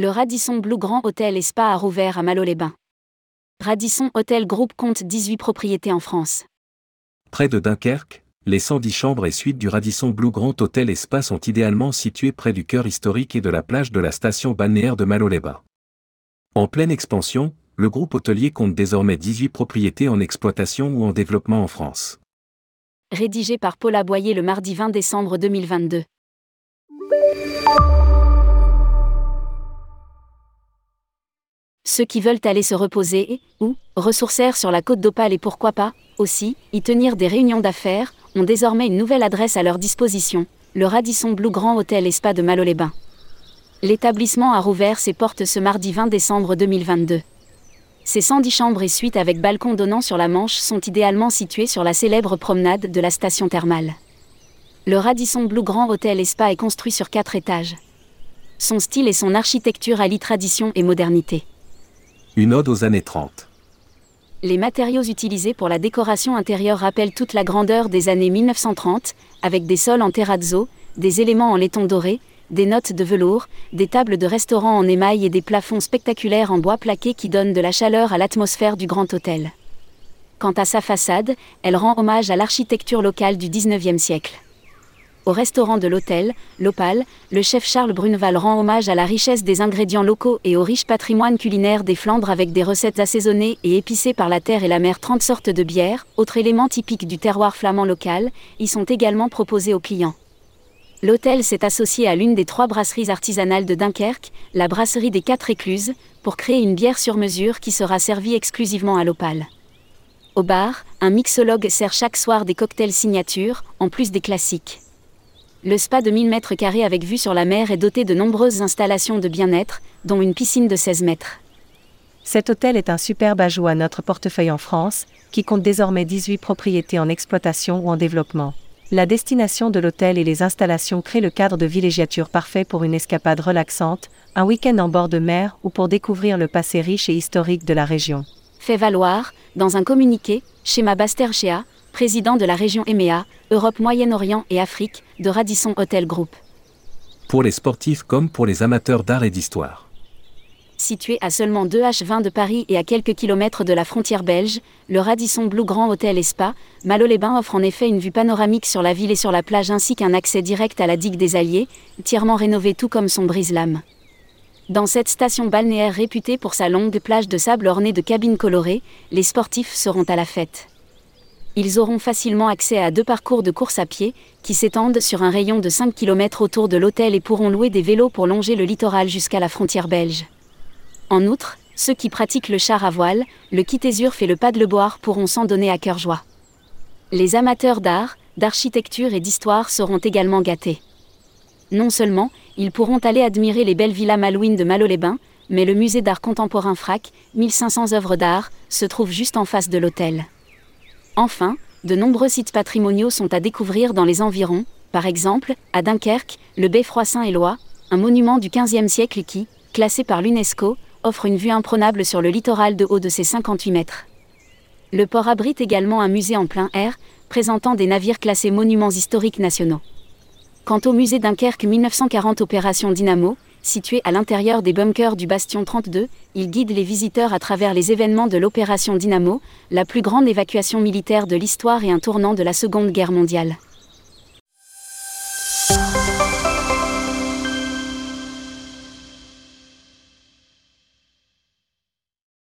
Le Radisson Blue Grand Hôtel et Spa a rouvert à Malo-les-Bains. Radisson Hôtel Group compte 18 propriétés en France. Près de Dunkerque, les 110 chambres et suites du Radisson Blue Grand Hôtel et Spa sont idéalement situées près du cœur historique et de la plage de la station balnéaire de Malo-les-Bains. En pleine expansion, le groupe hôtelier compte désormais 18 propriétés en exploitation ou en développement en France. Rédigé par Paul Aboyer le mardi 20 décembre 2022. Ceux qui veulent aller se reposer ou, ressourcer sur la côte d'Opale et pourquoi pas, aussi, y tenir des réunions d'affaires, ont désormais une nouvelle adresse à leur disposition, le Radisson Blue Grand Hôtel et Spa de Malo-les-Bains. L'établissement a rouvert ses portes ce mardi 20 décembre 2022. Ces 110 chambres et suites avec balcon donnant sur la Manche sont idéalement situées sur la célèbre promenade de la station thermale. Le Radisson Blue Grand Hôtel et Spa est construit sur quatre étages. Son style et son architecture allient tradition et modernité. Une ode aux années 30. Les matériaux utilisés pour la décoration intérieure rappellent toute la grandeur des années 1930, avec des sols en terrazzo, des éléments en laiton doré, des notes de velours, des tables de restaurant en émail et des plafonds spectaculaires en bois plaqué qui donnent de la chaleur à l'atmosphère du grand hôtel. Quant à sa façade, elle rend hommage à l'architecture locale du XIXe siècle. Au restaurant de l'hôtel, l'Opale, le chef Charles Bruneval rend hommage à la richesse des ingrédients locaux et au riche patrimoine culinaire des Flandres avec des recettes assaisonnées et épicées par la terre et la mer 30 sortes de bières, autres éléments typiques du terroir flamand local, y sont également proposés aux clients. L'hôtel s'est associé à l'une des trois brasseries artisanales de Dunkerque, la brasserie des Quatre Écluses, pour créer une bière sur mesure qui sera servie exclusivement à l'Opale. Au bar, un mixologue sert chaque soir des cocktails signature, en plus des classiques. Le spa de 1000 mètres carrés avec vue sur la mer est doté de nombreuses installations de bien-être, dont une piscine de 16 mètres. Cet hôtel est un superbe ajout à notre portefeuille en France, qui compte désormais 18 propriétés en exploitation ou en développement. La destination de l'hôtel et les installations créent le cadre de villégiature parfait pour une escapade relaxante, un week-end en bord de mer ou pour découvrir le passé riche et historique de la région. Fait valoir, dans un communiqué, schéma Basterchea, président de la région EMEA, Europe Moyen-Orient et Afrique, de Radisson Hotel Group. Pour les sportifs comme pour les amateurs d'art et d'histoire. Situé à seulement 2 H20 de Paris et à quelques kilomètres de la frontière belge, le Radisson Blue Grand Hôtel et Spa, Malo-les-Bains offre en effet une vue panoramique sur la ville et sur la plage ainsi qu'un accès direct à la digue des Alliés, entièrement rénovée tout comme son brise-lame. Dans cette station balnéaire réputée pour sa longue plage de sable ornée de cabines colorées, les sportifs seront à la fête ils auront facilement accès à deux parcours de course à pied, qui s'étendent sur un rayon de 5 km autour de l'hôtel et pourront louer des vélos pour longer le littoral jusqu'à la frontière belge. En outre, ceux qui pratiquent le char à voile, le kitésur et le paddleboard pourront s'en donner à cœur joie. Les amateurs d'art, d'architecture et d'histoire seront également gâtés. Non seulement, ils pourront aller admirer les belles villas malouines de Malo-les-Bains, mais le musée d'art contemporain FRAC, 1500 œuvres d'art, se trouve juste en face de l'hôtel. Enfin, de nombreux sites patrimoniaux sont à découvrir dans les environs, par exemple, à Dunkerque, le beffroi Saint-Éloi, un monument du XVe siècle qui, classé par l'UNESCO, offre une vue imprenable sur le littoral de haut de ses 58 mètres. Le port abrite également un musée en plein air, présentant des navires classés monuments historiques nationaux. Quant au musée Dunkerque 1940 Opération Dynamo, situé à l'intérieur des bunkers du Bastion 32, il guide les visiteurs à travers les événements de l'opération Dynamo, la plus grande évacuation militaire de l'histoire et un tournant de la Seconde Guerre mondiale.